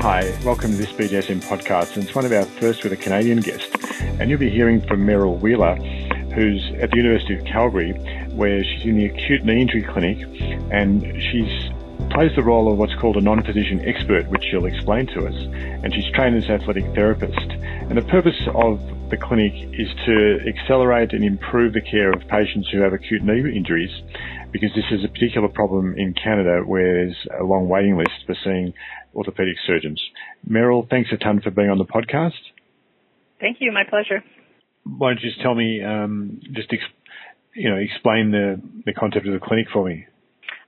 Hi, welcome to this BJSM podcast. And it's one of our first with a Canadian guest. And you'll be hearing from Meryl Wheeler, who's at the University of Calgary, where she's in the acute knee injury clinic. And she's plays the role of what's called a non-physician expert, which she'll explain to us. And she's trained as an athletic therapist. And the purpose of the clinic is to accelerate and improve the care of patients who have acute knee injuries because this is a particular problem in Canada where there's a long waiting list for seeing orthopedic surgeons. Meryl, thanks a ton for being on the podcast. Thank you. My pleasure. Why don't you just tell me, um, just ex- you know, explain the the concept of the clinic for me?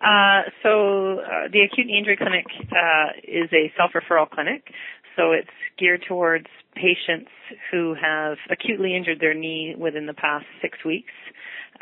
Uh, so uh, the acute knee injury clinic uh, is a self-referral clinic. So it's geared towards patients who have acutely injured their knee within the past six weeks.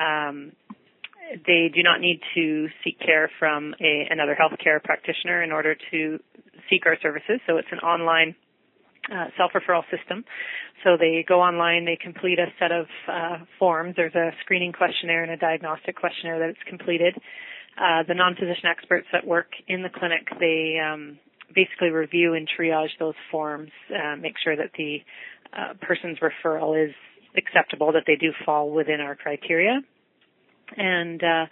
Um, they do not need to seek care from a, another healthcare practitioner in order to seek our services. So it's an online uh, self-referral system. So they go online, they complete a set of uh, forms. There's a screening questionnaire and a diagnostic questionnaire that it's completed. Uh, the non-physician experts that work in the clinic, they um, basically review and triage those forms, uh, make sure that the uh, person's referral is acceptable, that they do fall within our criteria. And uh,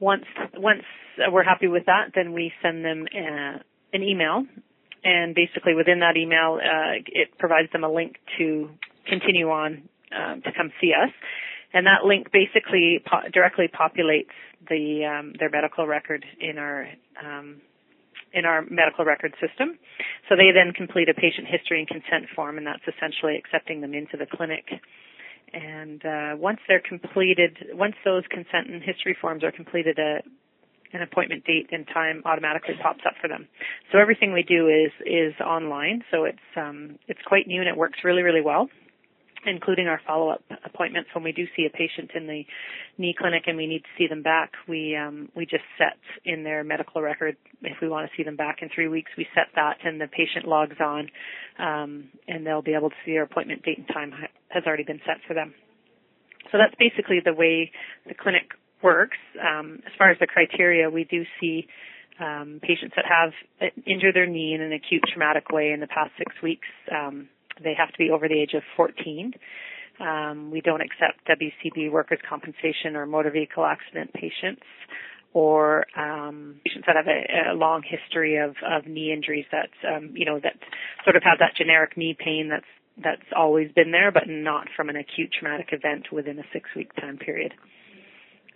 once once we're happy with that, then we send them uh, an email, and basically within that email, uh, it provides them a link to continue on um, to come see us. And that link basically po- directly populates the um, their medical record in our um, in our medical record system. So they then complete a patient history and consent form, and that's essentially accepting them into the clinic. And uh, once they're completed, once those consent and history forms are completed, a, an appointment date and time automatically pops up for them. So everything we do is is online. So it's um, it's quite new and it works really really well including our follow-up appointments. When we do see a patient in the knee clinic and we need to see them back we um, we just set in their medical record. If we want to see them back in three weeks we set that and the patient logs on um, and they'll be able to see their appointment date and time has already been set for them. So that's basically the way the clinic works. Um, as far as the criteria we do see um, patients that have injured their knee in an acute traumatic way in the past six weeks. Um, they have to be over the age of 14. Um, we don't accept WCB workers' compensation or motor vehicle accident patients or um, patients that have a, a long history of, of knee injuries that um, you know that sort of have that generic knee pain that's that's always been there, but not from an acute traumatic event within a six-week time period.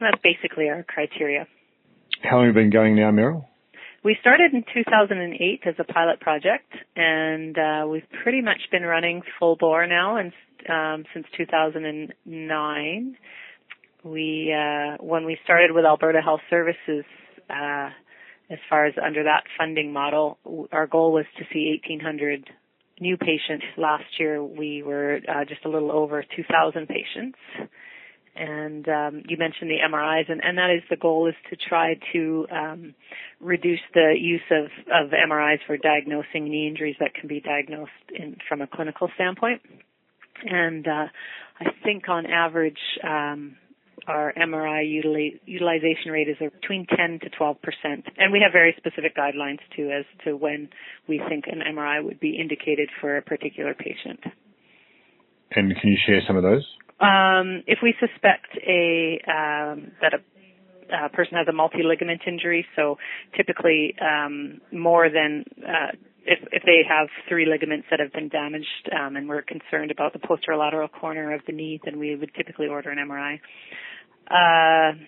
And that's basically our criteria. How long have you been going now, Meryl? We started in 2008 as a pilot project, and uh, we've pretty much been running full bore now, and um, since 2009. We uh, when we started with Alberta Health Services, uh, as far as under that funding model, our goal was to see 1,800 new patients. Last year, we were uh, just a little over 2,000 patients and um, you mentioned the MRIs, and, and that is the goal is to try to um, reduce the use of, of MRIs for diagnosing knee injuries that can be diagnosed in, from a clinical standpoint. And uh, I think on average, um, our MRI utili- utilization rate is between 10 to 12 percent, and we have very specific guidelines too as to when we think an MRI would be indicated for a particular patient. And can you share some of those? Um, if we suspect a um, that a, a, person has a multi-ligament injury, so typically um, more than uh, if, if they have three ligaments that have been damaged, um, and we're concerned about the posterolateral corner of the knee, then we would typically order an MRI. Uh,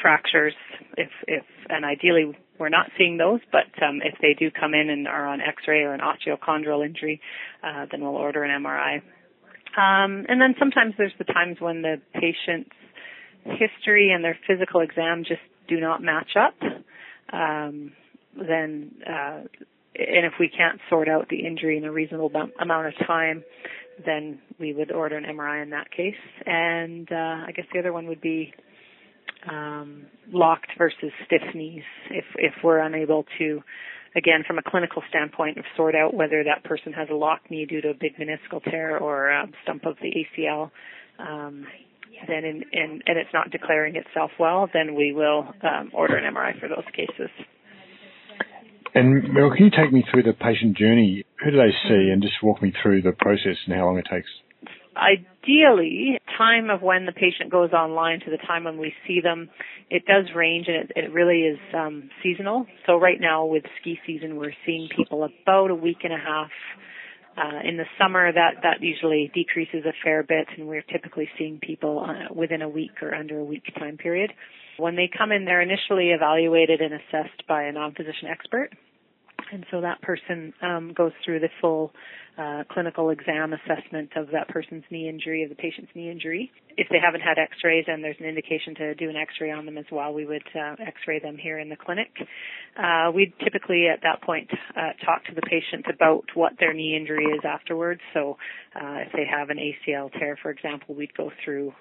fractures, if if and ideally we're not seeing those, but um, if they do come in and are on X-ray or an osteochondral injury, uh, then we'll order an MRI. Um, and then sometimes there's the times when the patient's history and their physical exam just do not match up. Um, then, uh, and if we can't sort out the injury in a reasonable amount of time, then we would order an MRI in that case. And uh, I guess the other one would be um, locked versus stiff knees. If if we're unable to again, from a clinical standpoint, sort out whether that person has a locked knee due to a big meniscal tear or a stump of the ACL. Um, then in, in, and it's not declaring itself well, then we will um, order an MRI for those cases. And Meryl, can you take me through the patient journey? Who do they see and just walk me through the process and how long it takes? Ideally, time of when the patient goes online to the time when we see them, it does range and it, it really is um, seasonal. So right now with ski season, we're seeing people about a week and a half. Uh, in the summer, that that usually decreases a fair bit, and we're typically seeing people uh, within a week or under a week time period. When they come in, they're initially evaluated and assessed by a non-physician expert, and so that person um, goes through the full uh, clinical exam assessment of that person's knee injury, of the patient's knee injury. If they haven't had x-rays and there's an indication to do an x-ray on them as well, we would uh, x-ray them here in the clinic. Uh, we'd typically at that point uh, talk to the patient about what their knee injury is afterwards. So uh, if they have an ACL tear, for example, we'd go through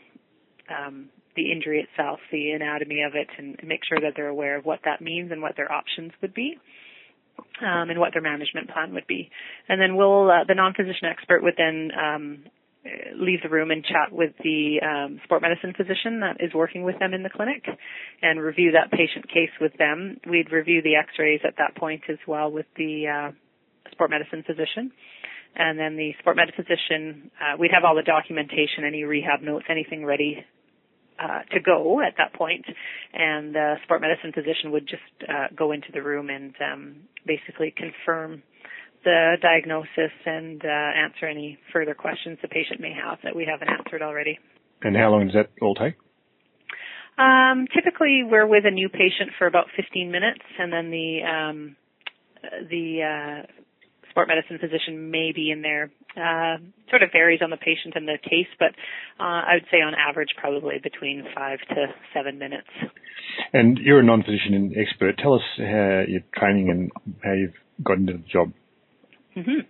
um, the injury itself, the anatomy of it, and make sure that they're aware of what that means and what their options would be um, and what their management plan would be. And then we'll, uh, the non-physician expert would then um, leave the room and chat with the um, sport medicine physician that is working with them in the clinic and review that patient case with them. We'd review the x-rays at that point as well with the uh, sport medicine physician. And then the sport med physician, uh, we'd have all the documentation, any rehab notes, anything ready uh, to go at that point, and the sport medicine physician would just uh, go into the room and um, basically confirm the diagnosis and uh, answer any further questions the patient may have that we haven't answered already. And how long does that all take? Um, typically, we're with a new patient for about 15 minutes, and then the um, the uh, sport medicine physician may be in there. Uh, sort of varies on the patient and the case, but uh, I would say on average probably between five to seven minutes. And you're a non-physician expert. Tell us how your training and how you've got into the job. Mm-hmm.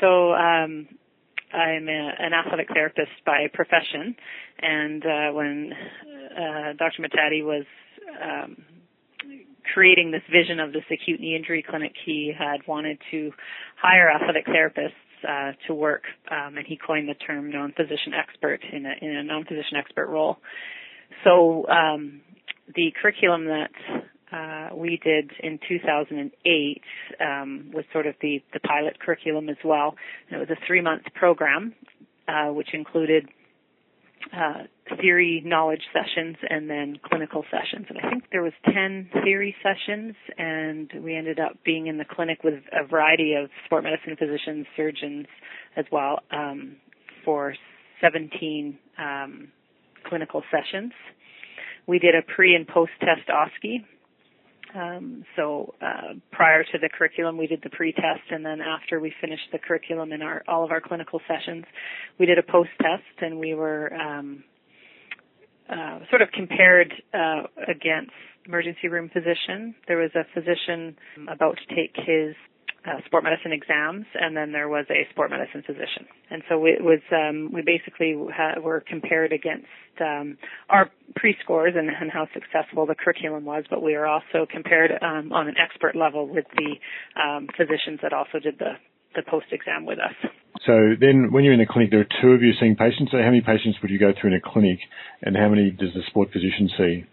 So um, I'm a, an athletic therapist by profession, and uh, when uh, Dr. Mohtadi was um, creating this vision of this acute knee injury clinic, he had wanted to hire athletic therapists uh, to work, um, and he coined the term non-physician expert in a, in a non-physician expert role. So um, the curriculum that uh, we did in 2008 um, was sort of the, the pilot curriculum as well. And it was a three-month program, uh, which included uh, theory knowledge sessions and then clinical sessions. And I think there was 10 theory sessions and we ended up being in the clinic with a variety of sport medicine physicians, surgeons as well, um, for 17 um, clinical sessions. We did a pre and post test OSCE um, so uh, prior to the curriculum, we did the pre-test, and then after we finished the curriculum in our all of our clinical sessions, we did a post-test, and we were um, uh, sort of compared uh, against emergency room physician. There was a physician about to take his uh, sport medicine exams, and then there was a sport medicine physician. And so it was um, we basically ha- were compared against um, our pre-scores and, and, how successful the curriculum was, but we were also compared um, on an expert level with the um, physicians that also did the the post exam with us. So then, when you're in the clinic, there are two of you seeing patients. So how many patients would you go through in a clinic, and how many does the sport physician see?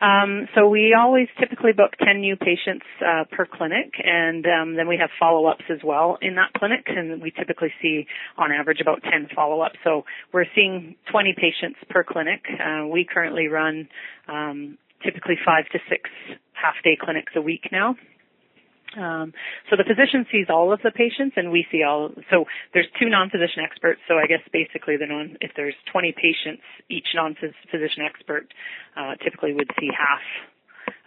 Um, so we always typically book 10 new patients uh, per clinic, and um, then we have follow-ups as well in that clinic, and we typically see on average about 10 follow-ups. So we're seeing 20 patients per clinic. Uh, we currently run um, typically five to six half-day clinics a week now. Um, so the physician sees all of the patients, and we see all. So there's two non-physician experts. So I guess basically the non, if there's 20 patients, each non-physician expert uh, typically would see half,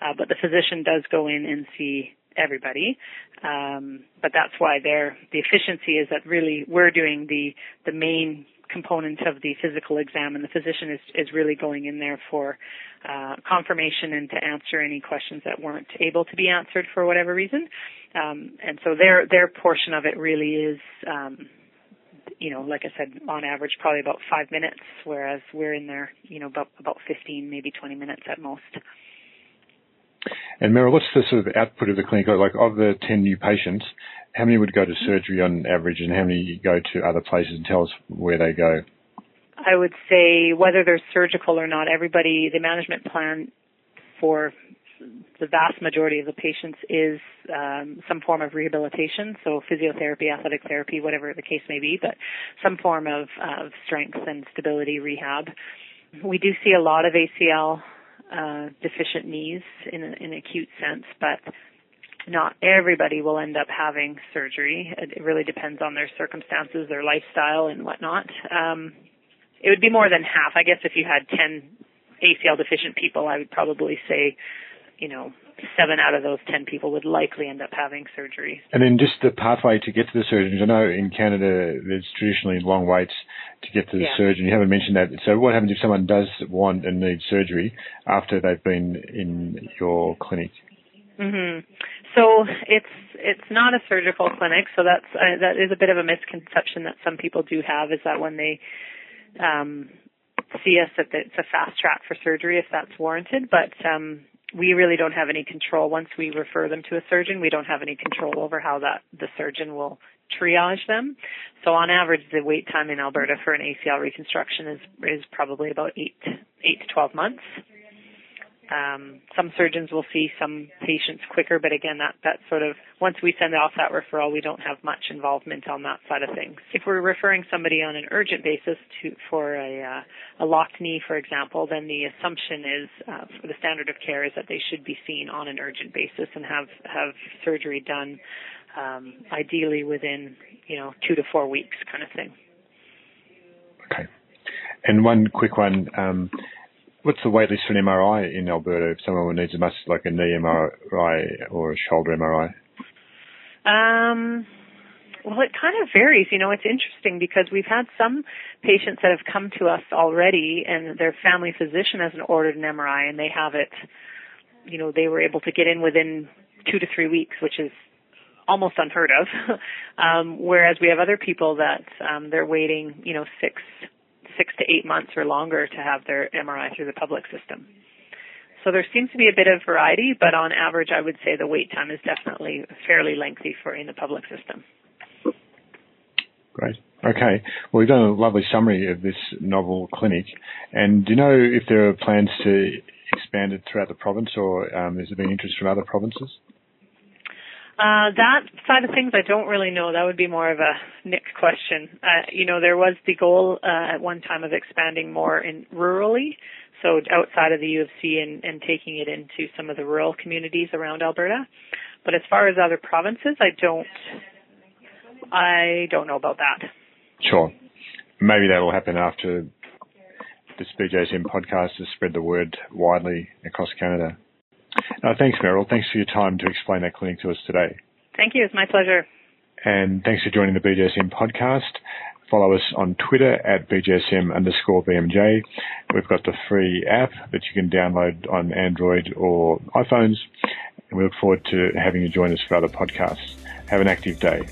uh, but the physician does go in and see everybody. Um, but that's why there the efficiency is that really we're doing the the main component of the physical exam, and the physician is, is really going in there for uh, confirmation and to answer any questions that weren't able to be answered for whatever reason. Um, and so their their portion of it really is, um, you know, like I said, on average, probably about five minutes, whereas we're in there, you know, about about 15, maybe 20 minutes at most. And Meryl, what's the sort of output of the clinic? Like of the 10 new patients, how many would go to surgery on average and how many go to other places and tell us where they go? I would say whether they're surgical or not, everybody, the management plan for the vast majority of the patients is um, some form of rehabilitation, so physiotherapy, athletic therapy, whatever the case may be, but some form of, of strength and stability rehab. We do see a lot of ACL uh, deficient knees in an acute sense, but not everybody will end up having surgery. It really depends on their circumstances, their lifestyle, and whatnot. Um, it would be more than half. I guess if you had 10 ACL deficient people, I would probably say, you know, seven out of those 10 people would likely end up having surgery. And then just the pathway to get to the surgeons. I know in Canada there's traditionally long waits to get to the yeah. surgeon. You haven't mentioned that. So what happens if someone does want and need surgery after they've been in your clinic? Mm-hmm. So it's it's not a surgical clinic, so that's uh, that is a bit of a misconception that some people do have is that when they um, see us that it's a fast track for surgery if that's warranted, but um, we really don't have any control once we refer them to a surgeon. We don't have any control over how that the surgeon will triage them. So on average, the wait time in Alberta for an ACL reconstruction is is probably about eight eight to twelve months. Um, some surgeons will see some patients quicker, but again, that, that sort of, once we send off that referral, we don't have much involvement on that side of things. If we're referring somebody on an urgent basis to, for a, uh, a locked knee, for example, then the assumption is, uh, the standard of care is that they should be seen on an urgent basis and have, have surgery done, um, ideally within, you know, two to four weeks kind of thing. Okay. And one quick one, um, What's the wait list for an MRI in Alberta if someone needs a muscle like a knee MRI or a shoulder MRI? Um, well, it kind of varies. You know, it's interesting because we've had some patients that have come to us already and their family physician has ordered an MRI and they have it, you know, they were able to get in within two to three weeks, which is almost unheard of. um, whereas we have other people that um, they're waiting, you know, six six to eight months or longer to have their MRI through the public system. So there seems to be a bit of variety, but on average, I would say the wait time is definitely fairly lengthy for in the public system. Great. Okay. Well, we've done a lovely summary of this novel clinic. And do you know if there are plans to expand it throughout the province or um, has there been interest from other provinces? Uh, that side of things, I don't really know. That would be more of a Nick question. Uh, you know, there was the goal uh, at one time of expanding more in rurally, so outside of the U of C and, and taking it into some of the rural communities around Alberta. But as far as other provinces, I don't, I don't know about that. Sure. Maybe that will happen after this BJSM podcast has spread the word widely across Canada. Uh, thanks, Meryl. Thanks for your time to explain that clinic to us today. Thank you. It's my pleasure. And thanks for joining the BJSM podcast. Follow us on Twitter at BJSM underscore BMJ. We've got the free app that you can download on Android or iPhones. And we look forward to having you join us for other podcasts. Have an active day.